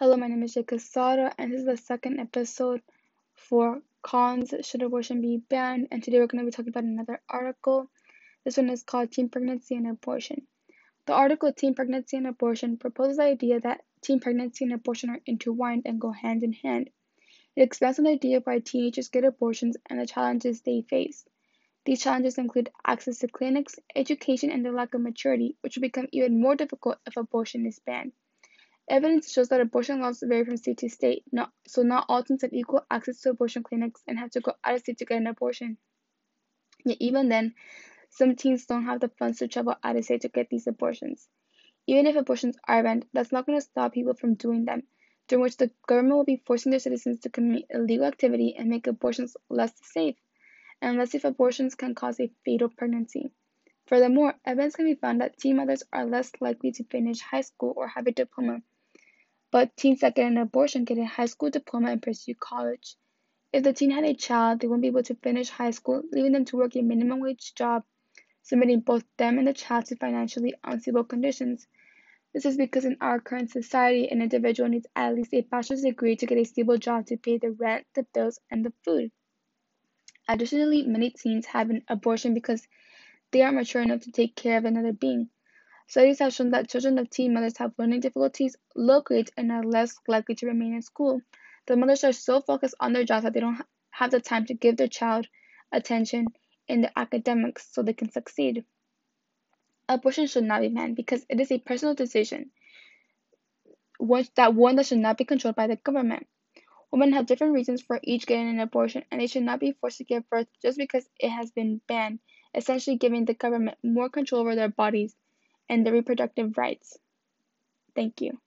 Hello, my name is Jessica Sada, and this is the second episode for Cons Should Abortion Be Banned? And today we're going to be talking about another article. This one is called Teen Pregnancy and Abortion. The article Teen Pregnancy and Abortion proposes the idea that teen pregnancy and abortion are intertwined and go hand in hand. It expands on the idea why teenagers get abortions and the challenges they face. These challenges include access to clinics, education, and the lack of maturity, which will become even more difficult if abortion is banned. Evidence shows that abortion laws vary from state to state, not, so not all teens have equal access to abortion clinics and have to go out of state to get an abortion. Yet even then, some teens don't have the funds to travel out of state to get these abortions. Even if abortions are banned, that's not going to stop people from doing them, during which the government will be forcing their citizens to commit illegal activity and make abortions less safe, and less if abortions can cause a fatal pregnancy. Furthermore, evidence can be found that teen mothers are less likely to finish high school or have a diploma but teens that get an abortion get a high school diploma and pursue college. If the teen had a child, they won't be able to finish high school, leaving them to work a minimum wage job, submitting both them and the child to financially unstable conditions. This is because in our current society, an individual needs at least a bachelor's degree to get a stable job to pay the rent, the bills, and the food. Additionally, many teens have an abortion because they aren't mature enough to take care of another being. Studies have shown that children of teen mothers have learning difficulties, low grades, and are less likely to remain in school. The mothers are so focused on their jobs that they don't have the time to give their child attention in their academics so they can succeed. Abortion should not be banned because it is a personal decision, that one that should not be controlled by the government. Women have different reasons for each getting an abortion, and they should not be forced to give birth just because it has been banned, essentially giving the government more control over their bodies and the reproductive rights. Thank you.